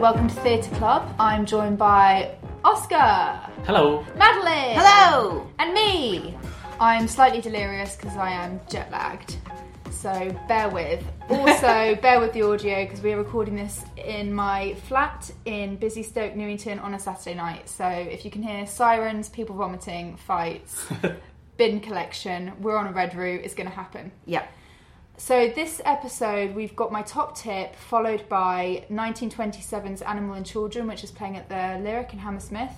welcome to Theatre Club. I'm joined by Oscar, Hello. Madeline, Hello! and me. I'm slightly delirious because I am jet lagged, so bear with. Also, bear with the audio because we are recording this in my flat in busy Stoke Newington on a Saturday night. So if you can hear sirens, people vomiting, fights, bin collection, we're on a red route, it's going to happen. Yeah. So this episode, we've got my top tip, followed by 1927's Animal and Children, which is playing at the Lyric in Hammersmith,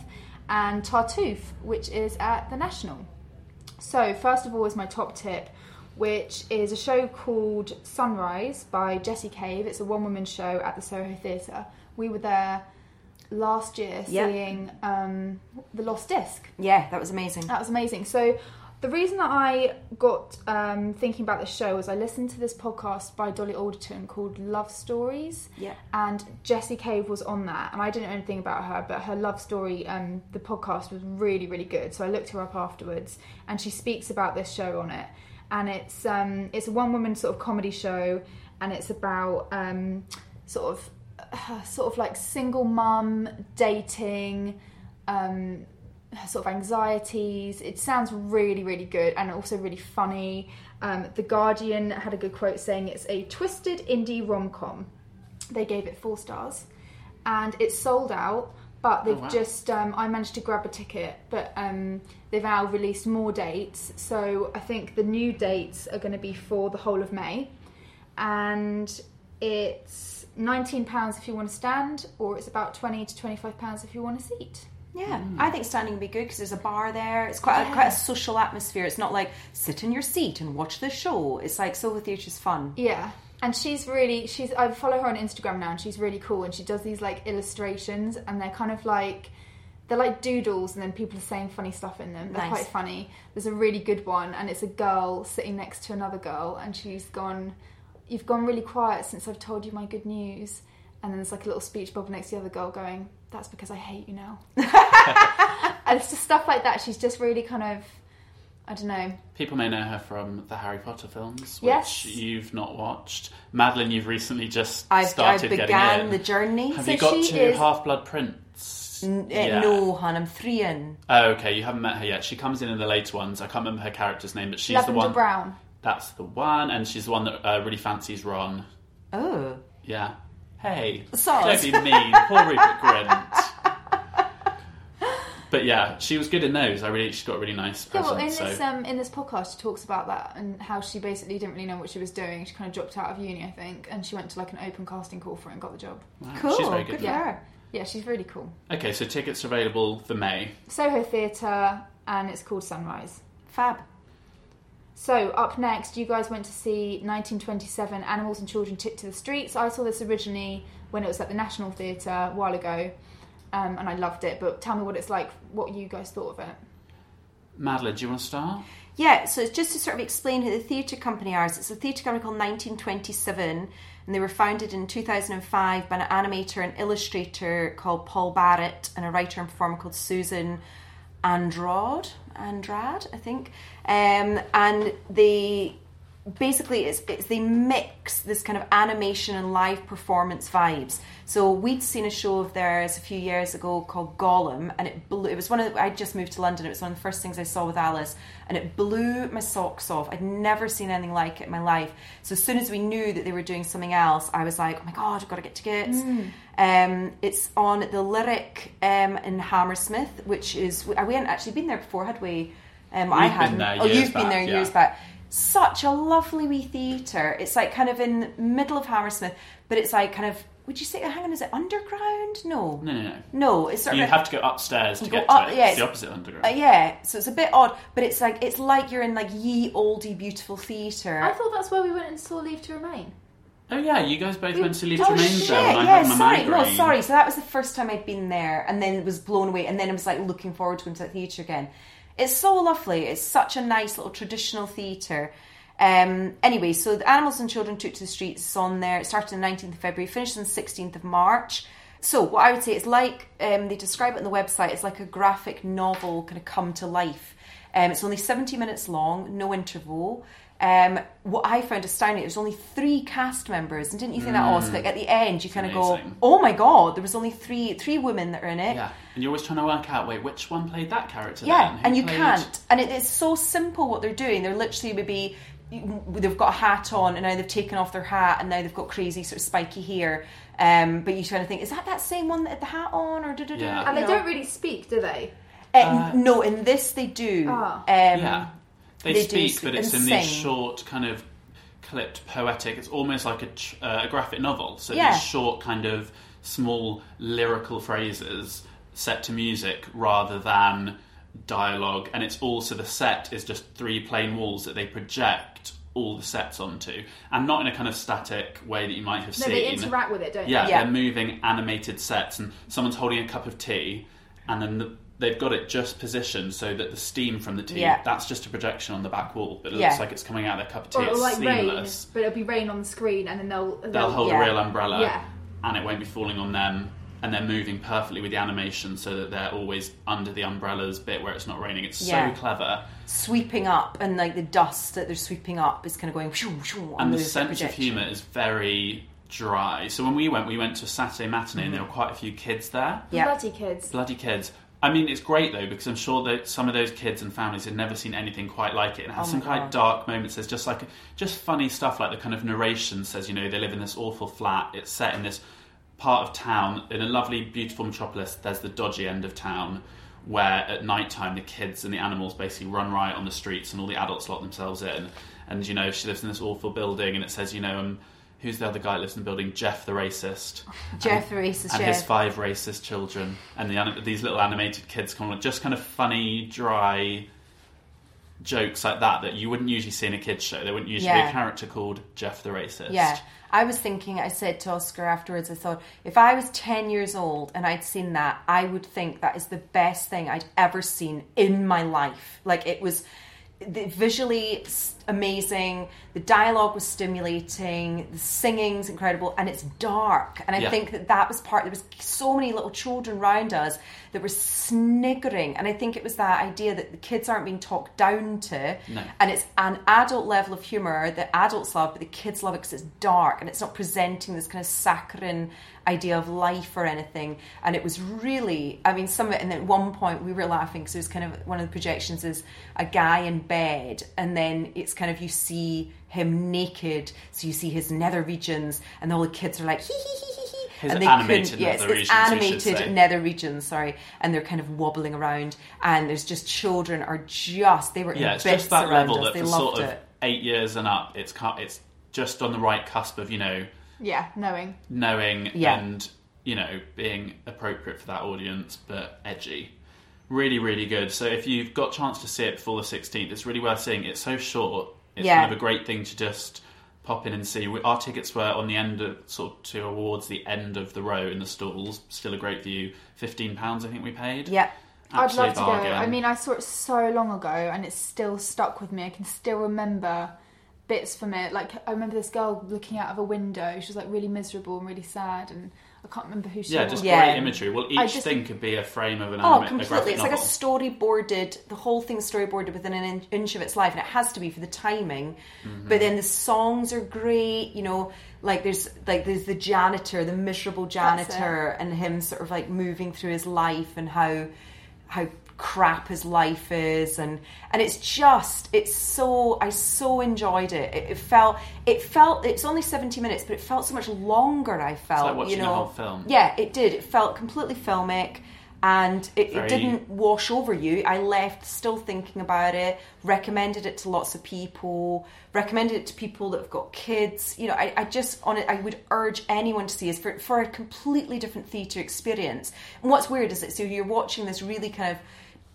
and Tartuffe, which is at the National. So first of all is my top tip, which is a show called Sunrise by Jessie Cave. It's a one-woman show at the Soho Theatre. We were there last year Yeah. seeing um, The Lost Disc. Yeah, that was amazing. That was amazing. So the reason that I got um, thinking about this show was I listened to this podcast by Dolly Alderton called Love Stories. Yeah. And Jessie Cave was on that, and I didn't know anything about her, but her love story, um, the podcast was really, really good. So I looked her up afterwards, and she speaks about this show on it. And it's um, it's a one woman sort of comedy show, and it's about um, sort of uh, sort of like single mum dating. Um, sort of anxieties. It sounds really, really good and also really funny. Um, the Guardian had a good quote saying it's a twisted indie rom com. They gave it four stars, and it's sold out. But they've wow. just um, I managed to grab a ticket, but um, they've now released more dates. So I think the new dates are going to be for the whole of May, and it's nineteen pounds if you want to stand, or it's about twenty to twenty five pounds if you want a seat. Yeah, mm. I think standing would be good because there's a bar there. It's quite a, quite a social atmosphere. It's not like sit in your seat and watch the show. It's like Soho Theatre's fun. Yeah. And she's really she's I follow her on Instagram now and she's really cool and she does these like illustrations and they're kind of like they're like doodles and then people are saying funny stuff in them. They're Nice. quite funny. There's a really good one and it's a girl sitting next to another girl and she's gone You've gone really quiet since I've told you my good news and then there's like a little speech bubble next to the other girl going, That's because I hate you now. and it's just stuff like that. She's just really kind of I don't know. People may know her from the Harry Potter films, which Yes. you've not watched. Madeline, you've recently just I've, I started began the journey. Have So you got she to is- Half Blood Prince? N- uh, No, hon, I'm three in. Oh, okay. You haven't met her yet. She comes in in the later ones. I can't remember her character's name, but she's Lavender the one. Brown. That's the one, and she's the one that uh, really fancies Ron. Oh. Yeah. Hey, Soz. don't be mean. Poor Rupert Grint. But yeah, she was good in those. I really, she's got a really nice Yeah, presence. well, in so. this um, in this podcast, she talks about that and how she basically didn't really know what she was doing. She kind of dropped out of uni, I think, and she went to like an open casting call for it and got the job. Wow, Cool. She's very good. good for Yeah. her. Yeah, she's really cool. Okay, so tickets are available for May. Soho Theatre, and it's called Sunrise. Fab. So up next, you guys went to see 1927 Animals and Children Took to the Streets. I saw this originally when it was at the National Theatre a while ago, um, and I loved it. But tell me what it's like, what you guys thought of it. Madeline, do you want to start? Yeah, so it's just to sort of explain who the theatre company are. It's a theatre company called 1927, and they were founded in 2005 by an animator and illustrator called Paul Barritt and a writer and performer called Susan Andrade, Andrade, I think. Um, and they basically it's, it's they mix this kind of animation and live performance vibes. So we'd seen a show of theirs a few years ago called Golem, and it blew. It was one of the, I just moved to London. It was one of the first things I saw with Alice, and it blew my socks off. I'd never seen anything like it in my life. So as soon as we knew that they were doing something else, I was like, oh my god, I've got to get tickets. Um, it's on the Lyric um, in Hammersmith, which is we hadn't actually been there before, had we? Um, I We've been hadn't. there oh, you've been back, there yeah. years back. Such a lovely wee theatre. It's like kind of in the middle of Hammersmith, but it's like kind of. Would you say? Hang on, is it underground? No, No, no, no. no. It's sort You of. have to go upstairs to You get go to it. yeah, it's the opposite underground. uh, yeah, so it's a bit odd, but it's like it's like you're in like ye oldie beautiful theatre. I thought that's where we went and saw Leave to Remain. oh yeah, you guys both went to Leave oh to Remain shit! there when I yeah, had my sorry, no, sorry. So that was the first time I'd been there, and then it was blown away, and then I was like looking forward to going to the theatre again. It's so lovely. It's such a nice little traditional theatre. Um, anyway, so the Animals and Children Took to the Streets is on there. It started on the 19th of February, finished on the 16th of March. So what I would say it's like um, they describe it on the website. It's like a graphic novel kind of come to life. Um, it's only 70 minutes long, no interval. Um, what I found astounding, there's only three cast members, and didn't you think that also? Like at the end, you kind of go, "Oh my god!" There was only three three women that are in it. Yeah, and you're always trying to work out, wait, which one played that character? Yeah, then? And you played- can't. And it is so simple what they're doing. They're literally maybe they've got a hat on, and now they've taken off their hat, and now they've got crazy sort of spiky hair. Um, but you kind of think, is that that same one that had the hat on, or da? Yeah. And they know? don't really speak, do they? Uh, no, in this they do. Ah. Um, Yeah, they, they speak, speak but it's in these short kind of clipped poetic. It's almost like a, uh, a graphic novel. So Yeah. these short kind of small lyrical phrases set to music rather than dialogue. And it's also the set is just three plain walls that they project all the sets onto, and not in a kind of static way that you might have seen. No, seen. they interact with it, don't Yeah, they? Yeah. they're moving animated sets, and someone's holding a cup of tea, and then the, they've got it just positioned so that the steam from the tea Yeah. that's just a projection on the back wall, but it Yeah. looks like it's coming out of their cup of tea. Or it'll it's like rain, seamless. but it'll be rain on the screen, and then they'll They'll hold Yeah. a real umbrella, Yeah. and it won't be falling on them. And they're moving perfectly with the animation so that they're always under the umbrellas bit where it's not raining. It's Yeah. so clever. sweeping up, and like the dust that they're sweeping up is kind of going. Shoo, shoo, and the the sense of humour is very dry. So when we went, we went to a Saturday matinee, and there were quite a few kids there. Yeah. bloody kids. Bloody kids. I mean, it's great though because I'm sure that some of those kids and families had never seen anything quite like it, and it has Oh some quite God. dark moments. There's just like just funny stuff, like the kind of narration says, you know, they live in this awful flat. It's set in this part of town in a lovely, beautiful metropolis. There's the dodgy end of town where at night time the kids and the animals basically run riot on the streets, and all the adults lock themselves in. And you know, she lives in this awful building, and it says, you know, um, who's the other guy that lives in the building? Jeff the racist. Jeff the racist and his five racist children, and the these little animated kids come along, just kind of funny, dry jokes like that that you wouldn't usually see in a kids show. There wouldn't usually be a character called Jeff the racist. Yeah. I was thinking, I said to Oscar afterwards, I thought, if I was 10 years old and I'd seen that, I would think that is the best thing I'd ever seen in my life. Like, it was the, visually amazing, the dialogue was stimulating, the singing's incredible, and it's dark. And I Yeah. think that that was part, there was so many little children around us that were sniggering. And I think it was that idea that the kids aren't being talked down to. No. And it's an adult level of humour that adults love, but the kids love it because it's dark and it's not presenting this kind of saccharine idea of life or anything. And it was really, I mean, some of it, and at one point we were laughing because it was kind of one of the projections is a guy in bed, and then it's kind of you see him naked, so you see his nether regions, and all the kids are like, hee hee hee hee hee. His and they animated couldn't- yes, nether it's regions, animated nether regions, sorry, and they're kind of wobbling around, and there's just children are just they were yeah, in it's just that around level us. that They for loved sort of it. eight years and up, it's it's just on the right cusp of you know Yeah, knowing. knowing Yeah. and you know being appropriate for that audience but edgy really really good so if you've got a chance to see it before the 16th it's really worth seeing it's so short it's Yeah. kind of a great thing to just pop in and see We- our tickets were on the end of sort of towards the end of the row in the stalls still a great view 15 pounds i think we paid Yeah. I'd Absolute love to bargain. go. I mean, I saw it so long ago, and it's still stuck with me. I can still remember bits from it. Like I remember this girl looking out of a window. She was like really miserable and really sad, and I can't remember who she yeah was. just Yeah. Just great imagery well each just- thing could be a frame of an Oh, anima- a completely. graphic It's like a storyboarded, the whole thing's storyboarded within an inch of its life, and it has to be for the timing. Mm-hmm. But then the songs are great, you know, like there's like there's the janitor, the miserable janitor, and him sort of like moving through his life and how how crap as life is and and it's just it's so I so enjoyed it. It, it felt it felt it's only 70 minutes but it felt so much longer I felt like watching you a know whole film. yeah it did it felt completely filmic and it, it didn't wash over you. I left still thinking about it recommended it to lots of people recommended it to people that have got kids. You know I, I just on it I would urge anyone to see this for, for a completely different theatre experience. And what's weird is that so you're watching this really kind of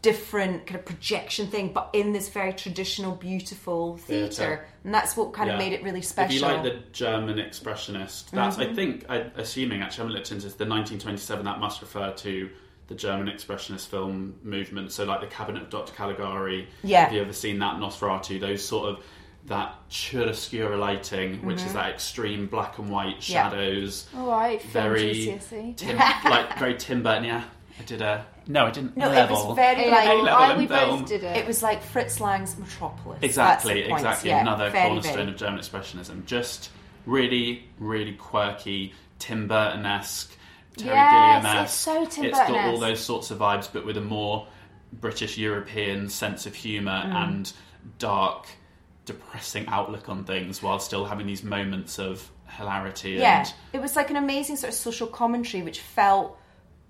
different kind of projection thing but in this very traditional beautiful theatre. and that's what kind of made it really special If you like the German expressionist, that's Mm-hmm. I think, I, assuming actually, I haven't looked into this, the 1927. That must refer to the German expressionist film movement. So like the Cabinet of Dr. Caligari. Yeah. Have you ever seen that Nosferatu? Those sort of that chiaroscuro lighting, which is that extreme black and white Mm-hmm. Yeah. shadows. All right, film Very Tim, like very Tim Burton, yeah. I did a no, I didn't. No, A it was very Yeah, like A-level I, in we film. both did it. it was like Fritz Lang's Metropolis. Exactly, That's exactly. Yeah, Another very, cornerstone very. of German expressionism. Just really, really quirky, Tim Burton-esque, Terry Yes, Gilliam-esque. it's so Tim It's got all those sorts of vibes, but with a more British European sense of humour Mm. and dark, depressing outlook on things, while still having these moments of hilarity. Yeah, And it was like an amazing sort of social commentary, which felt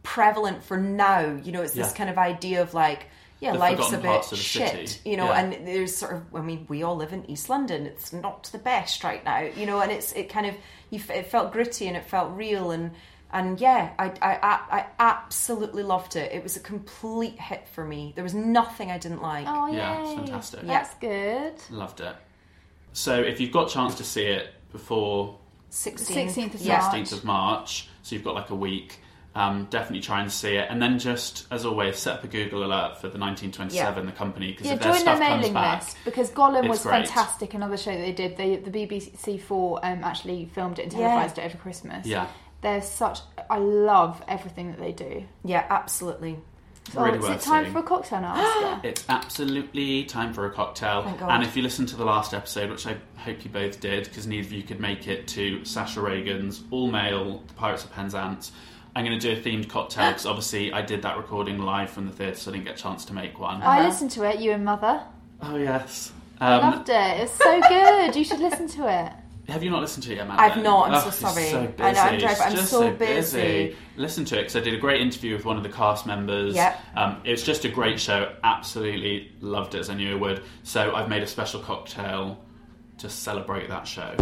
prevalent for now. You know, it's this Yeah. kind of idea of like, yeah, The life's a bit parts of the shit, city. you know, Yeah. and there's sort of, I mean, we all live in East London. It's not the best right now, you know, and it's it kind of you, f- it felt gritty and it felt real and. And yeah, I, I, I, I absolutely loved it. It was a complete hit for me. There was nothing I didn't like. Oh, Yeah, it's fantastic. That's good. Loved it. So if you've got a chance to see it before 16th, 16th of yeah. March. 16th of March, so you've got like a week. Um, definitely try and see it, and then just as always, set up a Google alert for the 1927, the company, because Yeah, if their join their stuff comes mailing back, list because Golem it's was great. fantastic. Another show that they did, they, the BBC Four um, actually filmed it and Yeah. televised it over Christmas. yeah, They're such. I love everything that they do. Yeah, absolutely. Oh, Really is it time seeing. for a cocktail now, Oscar? it's absolutely time for a cocktail. Thank God. And if you listen to the last episode, which I hope you both did, because neither of you could make it to Sasha Regan's all male The Pirates of Penzance. I'm going to do a themed cocktail because obviously I did that recording live from the theatre, so I didn't get a chance to make one. I Uh-huh. listened to it. You and Mother. Oh yes. I Um, loved it. It's so good. You should listen to it. Have you not listened to it yet, Madeline? I've not, I'm Oh, so sorry. So I know I'm driving, I'm just so busy. Listen to it because I did a great interview with one of the cast members. Yep. Um, it was just a great show. Absolutely loved it as I knew I would. So I've made a special cocktail to celebrate that show.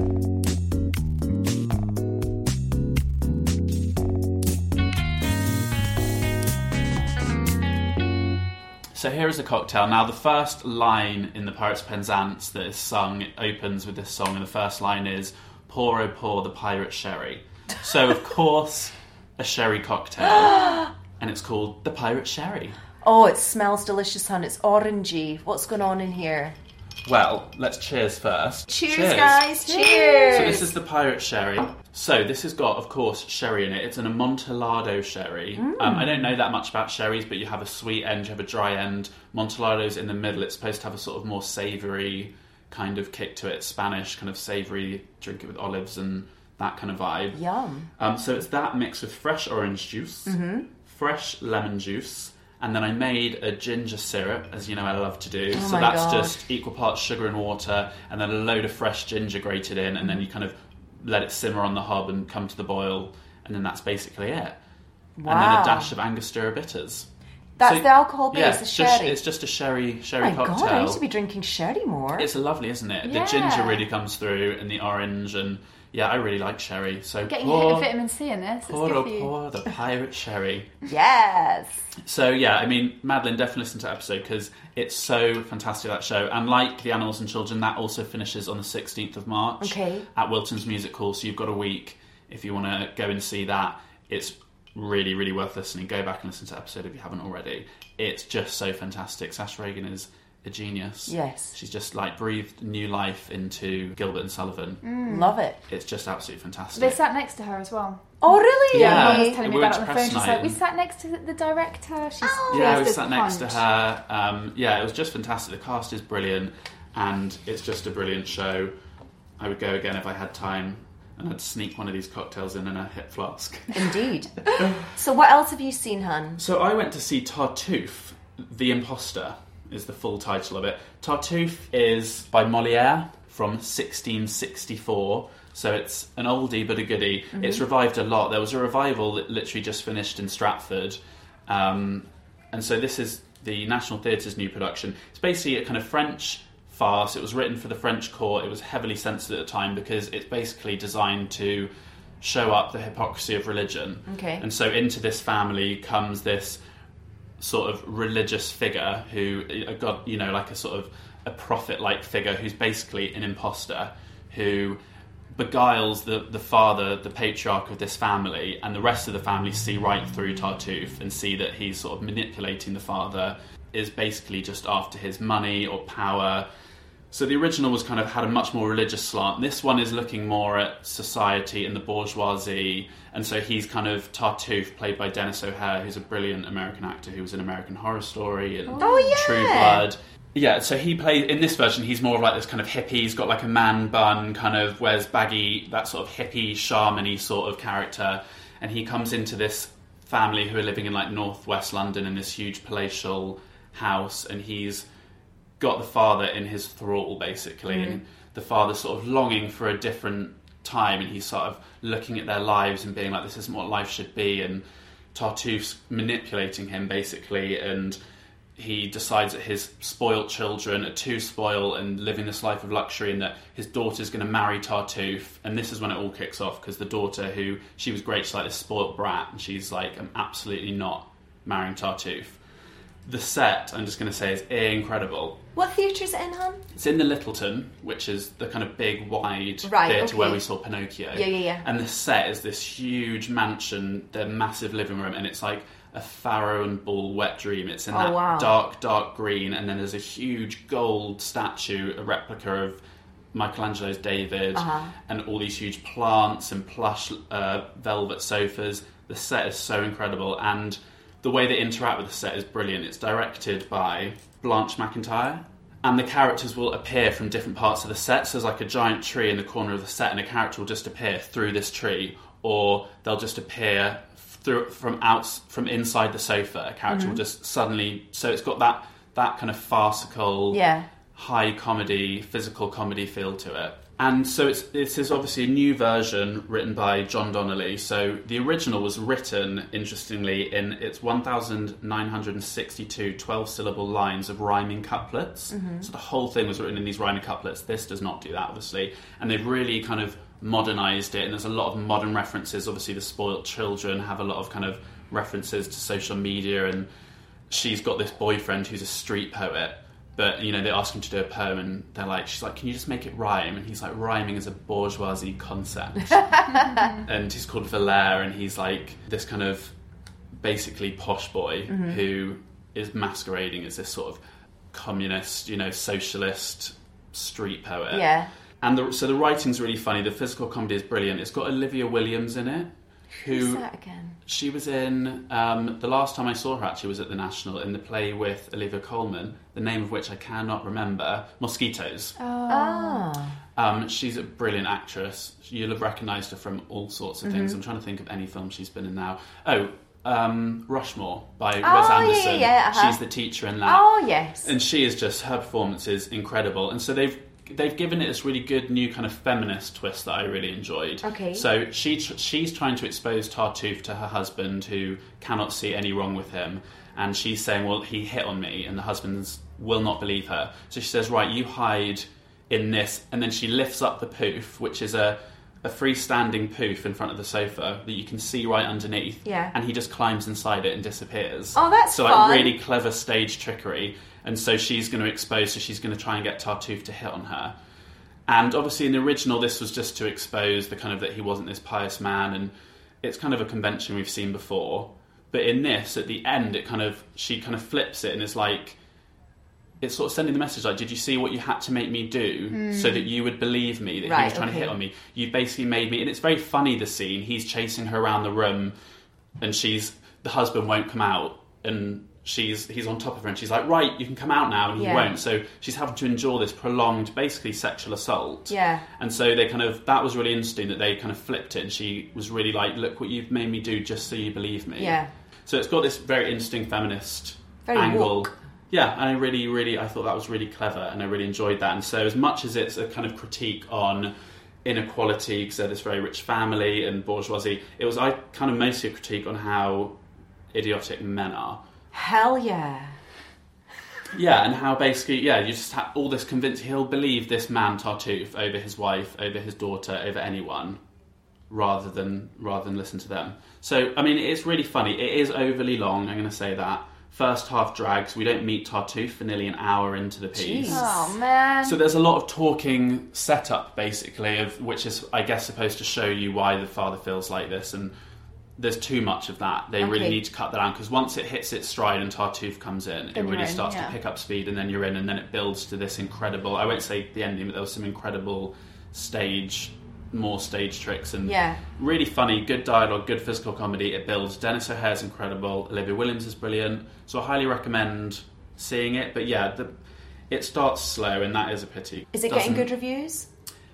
So here is a cocktail. Now, the first line in the Pirates of Penzance that is sung it opens with this song, and the first line is "Pour oh pour the pirate sherry." So, of course, a sherry cocktail, and it's called the Pirate Sherry. Oh, it smells delicious, hun. It's orangey. What's going on in here? Well, let's cheers first. Cheers, guys. Cheers. So this is the pirate sherry. So this has got, of course, sherry in it. It's an Amontillado sherry. Um, I don't know that much about sherries, but you have a sweet end, you have a dry end. Montellado's in the middle. It's supposed to have a sort of more savoury kind of kick to it. Spanish kind of savoury, drink it with olives and that kind of vibe. Yum. Um, so it's that mixed with fresh orange juice, Mm-hmm. fresh lemon juice, and then I made a ginger syrup, as you know I love to do. Oh so Oh my that's God. just equal parts sugar and water, and then a load of fresh ginger grated in, and then you kind of let it simmer on the hob and come to the boil, and then that's basically it. Wow. And then a dash of Angostura bitters. That's So- the alcohol base, Yeah, the it's sherry. just, it's just a sherry sherry oh my cocktail. god, I need to be drinking sherry more. It's lovely, isn't it? Yeah. The ginger really comes through, and the orange, and yeah, I really like sherry. So Getting pour, hit with vitamin C in this. It's pour, oh, pour the pirate sherry. yes. So yeah, I mean, Madeline, definitely listen to that episode because it's so fantastic that show. And like the Animals and Children, that also finishes on the sixteenth of March Okay. at Wilton's Music Hall. So you've got a week if you want to go and see that. It's really, really worth listening. Go back and listen to the episode if you haven't already. It's just so fantastic. Sash Regan is a genius. Yes. she's just like breathed new life into Gilbert and Sullivan. Mm. Love it. It's just absolutely fantastic. They sat next to her as well. Oh, really? Yeah. Mum was telling me we about went it on the phone. She's like, we sat next to the director. She's Oh. Yeah, we pleased as sat next to her. Um, yeah, it was just fantastic. The cast is brilliant, and it's just a brilliant show. I would go again if I had time, and I'd sneak one of these cocktails in in a hip flask. Indeed. so, what else have you seen, hun? So I went to see Tartuffe, The Imposter, is the full title of it. Tartuffe is by Moliere from 1664. So it's an oldie but a goodie. It's revived a lot. There was a revival that literally just finished in Stratford. Um, and so this is the National Theatre's new production. It's basically a kind of French farce. It was written for the French court. It was heavily censored at the time because it's basically designed to show up the hypocrisy of religion. Okay. And so into this family comes this sort of religious figure who got you know like a sort of a prophet like figure who's basically an imposter who beguiles the, the father, the patriarch of this family, and the rest of the family see right through Tartuffe and see that he's sort of manipulating the father, is basically just after his money or power. So the original was kind of had a much more religious slant. This one is looking more at society and the bourgeoisie, and so he's kind of Tartuffe, played by Denis O'Hare, who's a brilliant American actor who was in American Horror Story and Oh, yeah. True Blood. Yeah, so he plays in this version. He's more of like this kind of hippie. He's got like a man bun, kind of wears baggy, that sort of hippie, shamany sort of character, and he comes into this family who are living in like northwest London in this huge palatial house, and he's got the father in his thrall basically, and mm. the father's sort of longing for a different time, and he's sort of looking at their lives and being like, "This isn't what life should be," and Tartuffe's manipulating him basically, and he decides that his spoilt children are too spoiled and living this life of luxury, and that his daughter's going to marry Tartuffe. And this is when it all kicks off because the daughter, who she was great, she's like this spoilt brat, and she's like, I'm absolutely not marrying Tartuffe. The set, I'm just going to say, is incredible. What theatre is it in, hon? It's in the Lyttelton, which is the kind of big, wide Right, theatre okay. where we saw Pinocchio. Yeah, yeah, yeah. And the set is this huge mansion, the massive living room, and it's like a Farrow and Ball wet dream. It's in Oh, that wow. dark, dark green, and then there's a huge gold statue, a replica of Michelangelo's David, Uh-huh. and all these huge plants and plush uh, velvet sofas. The set is so incredible, and the way they interact with the set is brilliant. It's directed by Blanche McIntyre, and the characters will appear from different parts of the set. So there's like a giant tree in the corner of the set, and a character will just appear through this tree, or they'll just appear through from out from inside the sofa. A character Mm-hmm. will just suddenly. So it's got that that kind of farcical Yeah. high comedy, physical comedy feel to it. And so it's this is obviously a new version written by John Donnelly. So the original was written, interestingly, in its 1,962 12 syllable lines of rhyming couplets. Mm-hmm. So the whole thing was written in these rhyming couplets. This does not do that, obviously. And they've really kind of modernized it, and there's a lot of modern references. Obviously, the spoilt children have a lot of kind of references to social media and she's got this boyfriend who's a street poet but you know they ask him to do a poem and they're like she's like can you just make it rhyme? And he's like rhyming is a bourgeoisie concept. And he's called Valère and he's like this kind of basically posh boy mm-hmm. who is masquerading as this sort of communist you know socialist street poet. Yeah. and the, so the writing's really funny. The physical comedy is brilliant. It's got Olivia Williams in it who that again? she was in um, the last time I saw her actually was at the National in the play with Olivia Colman, the name of which I cannot remember. Mosquitoes. Ah. Um, she's a brilliant actress. You'll have recognised her from all sorts of Mm-hmm. things. I'm trying to think of any film she's been in now. Oh, um, Rushmore by Wes Anderson. yeah, yeah, uh-huh. She's the teacher in that Oh, yes. and she is just her performance is incredible and so they've they've given it this really good new kind of feminist twist that I really enjoyed. Okay. so she she's trying to expose Tartuffe to her husband who cannot see any wrong with him. And she's saying well he hit on me and the husband's will not believe her. So she says right you hide in this and then she lifts up the poof which is a a freestanding poof in front of the sofa that you can see right underneath Yeah. and he just climbs inside it and disappears Oh, that's so fun. like really clever stage trickery, and so she's going to expose. So she's going to try and get Tartuffe to hit on her. And obviously, in the original, this was just to expose the kind of that he wasn't this pious man, and it's kind of a convention we've seen before. But in this, at the end, it kind of she kind of flips it and is like, it's sort of sending the message like, did you see what you had to make me do hmm. so that you would believe me that he was trying to hit on me? You basically made me, and it's very funny. The scene, he's chasing her around the room, and she's the husband won't come out, and she's he's on top of her, and she's like, right, you can come out now, and he Yeah. won't. So she's having to endure this prolonged, basically sexual assault. Yeah. And so they kind of that was really interesting that they kind of flipped it, and she was really like, look what you've made me do just so you believe me. Yeah. So it's got this very interesting feminist Very angle. woke. Yeah, and I really, really, I thought that was really clever, and I really enjoyed that. And so, as much as it's a kind of critique on inequality, because they're this very rich family and bourgeoisie, it was I kind of mostly a critique on how idiotic men are. Hell yeah. Yeah, and how basically, yeah, you just have all this convinced he'll believe this man Tartuffe over his wife, over his daughter, over anyone, rather than rather than listen to them. So, I mean, it's really funny. It is overly long. I'm going to say that. First half drags. We don't meet Tartuffe for nearly an hour into the piece. Jeez. Oh man. So there's a lot of talking setup, basically, of which is, I guess, supposed to show you why the father feels like this, and there's too much of that. They really need to cut that down because once it hits its stride and Tartuffe comes in, it really in, starts yeah. to pick up speed, and then you're in, and then it builds to this incredible. I won't say the ending, but there was some incredible stage, more stage tricks, and Yeah. really funny, good dialogue, good physical comedy. It builds. Denis O'Hare's incredible. Olivia Williams is brilliant. So I highly recommend seeing it. But yeah, the, it starts slow, and that is a pity. Is it getting Doesn't- good reviews?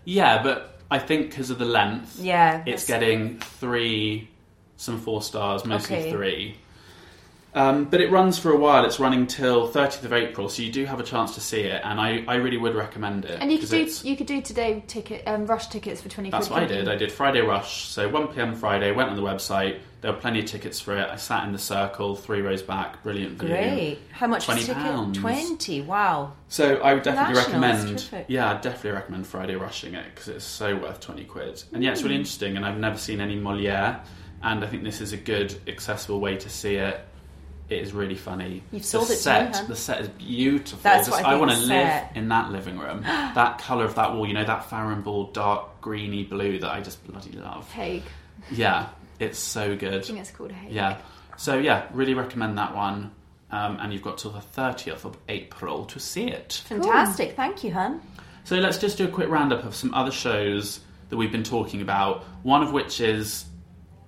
Yeah, but I think because of the length, Yeah. it's getting three, some four stars, mostly Okay. three. Um, but it runs for a while. It's running till 30th of April, so you do have a chance to see it, and I, I really would recommend it. And you could 'cause do it's- you could do today ticket um, rush tickets for twenty. That's what I did. I did Friday Rush, so 1 pm Friday. Went on the website. There were plenty of tickets for it. I sat in the circle, three rows back. Brilliant view. Great. How much is the £20. Twenty. Wow. So I would definitely National, recommend. terrific. Yeah, I'd definitely recommend Friday rushing it because it's so worth twenty quid. And yeah, it's Hmm. really interesting. And I've never seen any Moliere, and I think this is a good, accessible way to see it. It is really funny. You've sold the it to set, me, huh? The set is beautiful. That's Just- what I think want to live in that living room. that color of that wall, you know, that Farrow and Ball dark greeny blue that I just bloody love. Hague. Yeah, it's so good. I think it's called Hague. Yeah. So yeah, really recommend that one. Um, and you've got till the 30th of April to see it. Fantastic. Thank you, hun. So let's just do a quick roundup of some other shows that we've been talking about. One of which is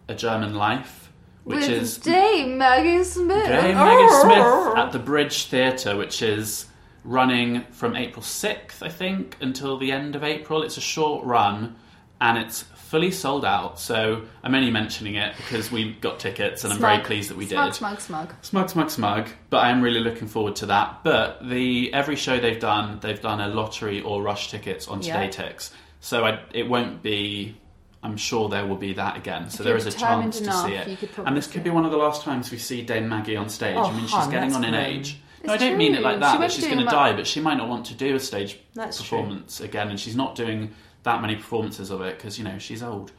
A German Life, which With is Dame Maggie Smith. Dame Maggie Smith at the Bridge Theatre, which is running from April 6th, I think, until the end of April. It's a short run and it's fully sold out. So I'm only mentioning it because we got tickets and I'm very Smug. pleased that we smug, did. Smug, smug, Smug, smug, smug. But I am really looking forward to that. But the every show they've done, they've done a lottery or rush tickets on Yeah. Today Tix. So I, it won't be. I'm sure there will be that again. So If there a chance enough, to see it. you could probably And this could it. be one of the last times we see Dame Maggie on stage. Oh, I mean, she's hon, getting on in age. It's no, I don't mean it true. like She that. She's going to die. But she might not want to do a stage That's true. performance again, and she's not doing that many performances of it because you know she's old.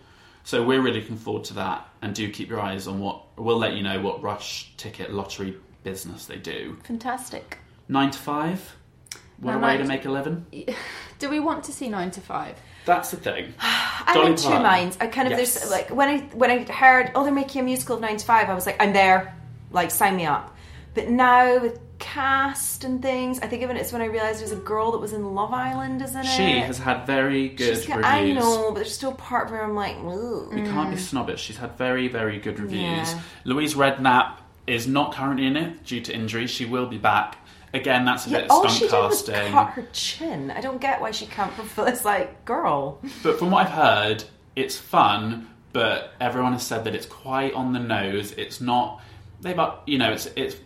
So we're really looking forward to that, and do keep your eyes on what we'll let you know what rush ticket lottery business they do. Fantastic. Nine to five. What No, a way to make living. Do we want to see nine to five? That's the thing. I'm in two Parton. minds. I kind of Yes. there's like when I when I heard oh they're making a musical of nine to five, I was like I'm there, like sign me up. But now with cast and things, I think even it's when I realised there's a girl that was in Love Island, isn't it? She has had very good She's reviews. I know, but there's still part where I'm like, Ooh. We can't be mm. snobbish. She's had very, very good reviews. Yeah. Louise Redknapp is not currently in it due to injury. She will be back. Again, that's a Yeah, bit all stunt she did was casting. cut her chin. I don't get why she can't fulfill this. Like, girl, But from what I've heard, it's fun, but everyone has said that it's quite on the nose. It's not. They've, up- you know, it's it's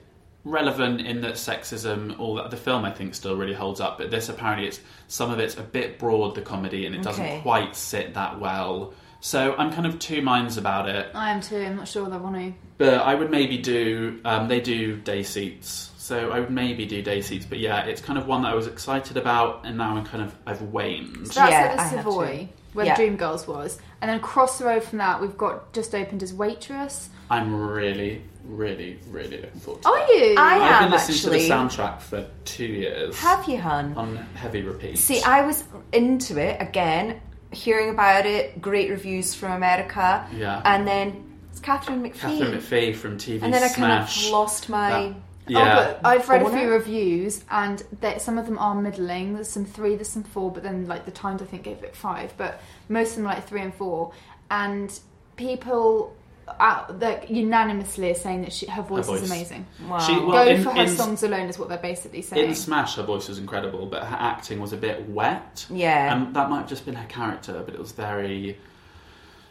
relevant in that sexism, all that. The film, I think, still really holds up. But this apparently, it's some of it's a bit broad, the comedy, and it doesn't Okay. quite sit that well. So I'm kind of two minds about it. I am too. I'm not sure whether I want to. But I would maybe do. Um, they do day seats, so I would maybe do day seats. But yeah, it's kind of one that I was excited about, and now I'm kind of I've waned. So that's Yeah, at the have Savoy, where Yeah. the Dreamgirls was, and then across the road from that, we've got just opened as Waitress. I'm really, really, really looking forward to Are that. you? I I've been am listening actually. to the soundtrack for two years Have you, hun? on heavy repeat. See, I was into it again, hearing about it, great reviews from America, Yeah. and then it's Katharine McPhee, Katharine McPhee from TV and then I kind Smash. of lost my. That- yeah, but I've read a few reviews, and that some of them are middling. There's some three, there's some four, but then like the Times I think gave it five, but most of them are like three and four. And people out like unanimously are saying that she, her voice, voice. is amazing. Wow. She- well, Go in- for her in- songs alone is what they're basically saying. in Smash, her voice was incredible, but her acting was a bit wet. yeah. And that might have just been her character, but it was very.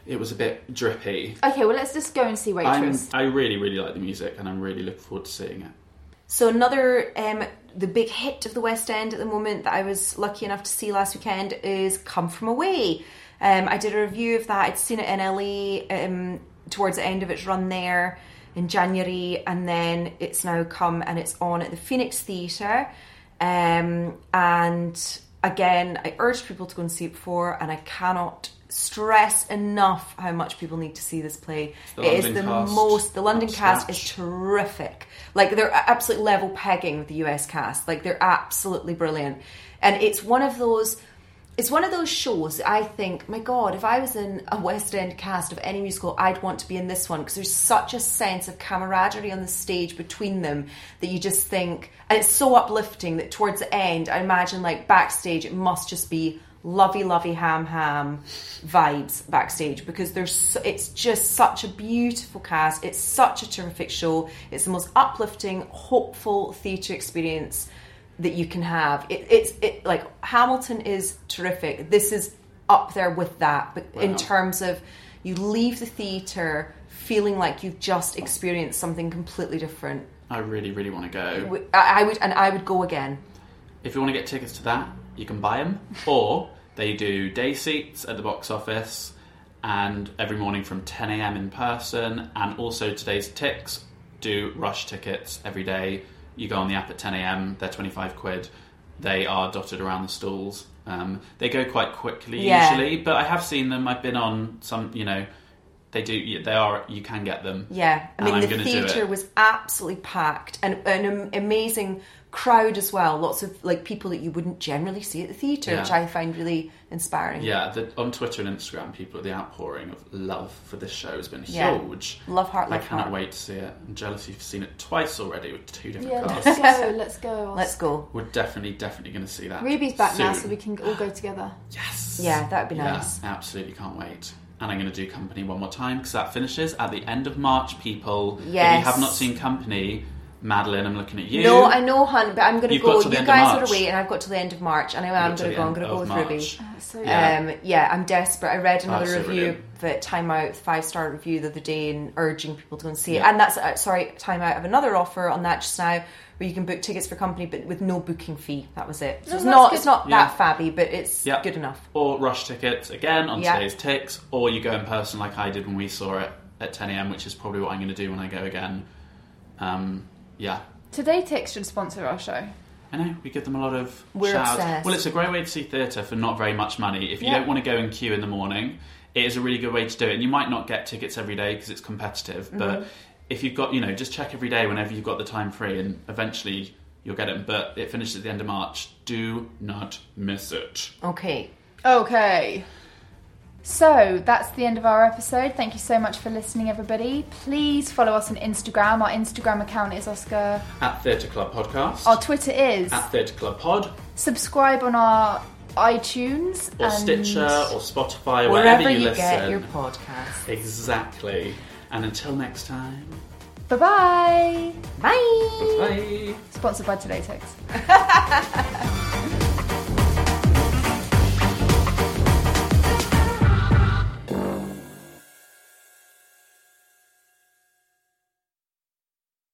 It was a bit drippy. okay, well let's just go and see I'm, Waitress. I really, really like the music, and I'm really looking forward to seeing it. So another um, the big hit of the West End at the moment that I was lucky enough to see last weekend is Come From Away. Um, I did a review of that. I'd seen it in LA um, towards the end of its run there in January, and then it's now come and it's on at the Phoenix Theatre. Um, and again, I urged people to go and see it before, and I cannot stress enough how much people need to see this play. It is London the cast most. The London cast is terrific. Like they're absolutely level pegging with the US cast. Like they're absolutely brilliant, and it's one of those. it's one of those shows I think, my God, if I was in a West End cast of any musical, I'd want to be in this one because there's such a sense of camaraderie on the stage between them that you just think, and it's so uplifting that towards the end, I imagine like backstage, it must just be lovey, lovey, ham, ham vibes backstage because there's so, it's just such a beautiful cast. It's such a terrific show. It's the most uplifting, hopeful theatre experience that you can have. It, it's it like Hamilton is terrific. This is up there with that, but in terms of you leave the theatre feeling like you've just experienced something completely different. I really, really want to go. I I would and I would go again. If you want to get tickets to that, you can buy them, or they do day seats at the box office, and every morning from 10 a.m. in person, and also Today Tix do rush tickets every day. You go on the app at 10 a.m. They're 25 quid. They are dotted around the stalls. Um, they go quite quickly Yeah. usually, but I have seen them. I've been on some, you know, they do. They are. You can get them. Yeah, I And mean the theatre was absolutely packed and an amazing crowd as well. Lots of like people that you wouldn't generally see at the theatre, Yeah. which I find really inspiring. Yeah, the, on Twitter and Instagram, people the outpouring of love for this show has been Yeah. huge. Love Heart, I cannot Heart. wait to see it. I'm jealous you've seen it twice already with two different Yeah, casts. let's go. Let's go. Let's go. We're definitely, definitely going to see that. Ruby's back now, so we can all go together. Yes. Yeah, that'd be Yeah, nice. absolutely can't wait. And I'm going to do Company one more time because that finishes at the end of March, people. If you have not seen Company, Madeline, I'm looking at you. No, I know, hun, but I'm going to go. got till You guys are away, and I've got till the end of March, and I am going to go. I'm going to go with of Ruby. Oh, so Yeah. Um, yeah, I'm desperate. I read another Oh, review brilliant. that Time Out five star review the other day and urging people to go and see it. And that's uh, sorry, Time Out have another offer on that just now where you can book tickets for company but with no booking fee. That was it. So No, it's not good. it's not Yeah. that fabby, but it's Yeah. good enough. Or rush tickets again on Yeah. Today Tix, or you go in person like I did when we saw it at 10 a.m., which is probably what I'm going to do when I go again. Um, yeah, Today Tix should sponsor our show. I know we give them a lot of We're shout obsessed. Well, it's a great way to see theatre for not very much money. If you Yeah. don't want to go and queue in the morning, it is a really good way to do it. And you might not get tickets every day because it's competitive, mm-hmm. but if you've got, you know, just check every day whenever you've got the time free, and eventually you'll get them. But it finishes at the end of March. Do not miss it. Okay. Okay. So that's the end of our episode. Thank you so much for listening, everybody. Please follow us on Instagram. Our Instagram account is Oscar. At Theatre Club Podcast. Our Twitter is. at Theatre Club Pod. Subscribe on our iTunes or and Stitcher or Spotify, Wherever wherever you, you, listen. get your podcast. Exactly. And until next time, Bye bye. Bye. bye. Sponsored by Today Tix.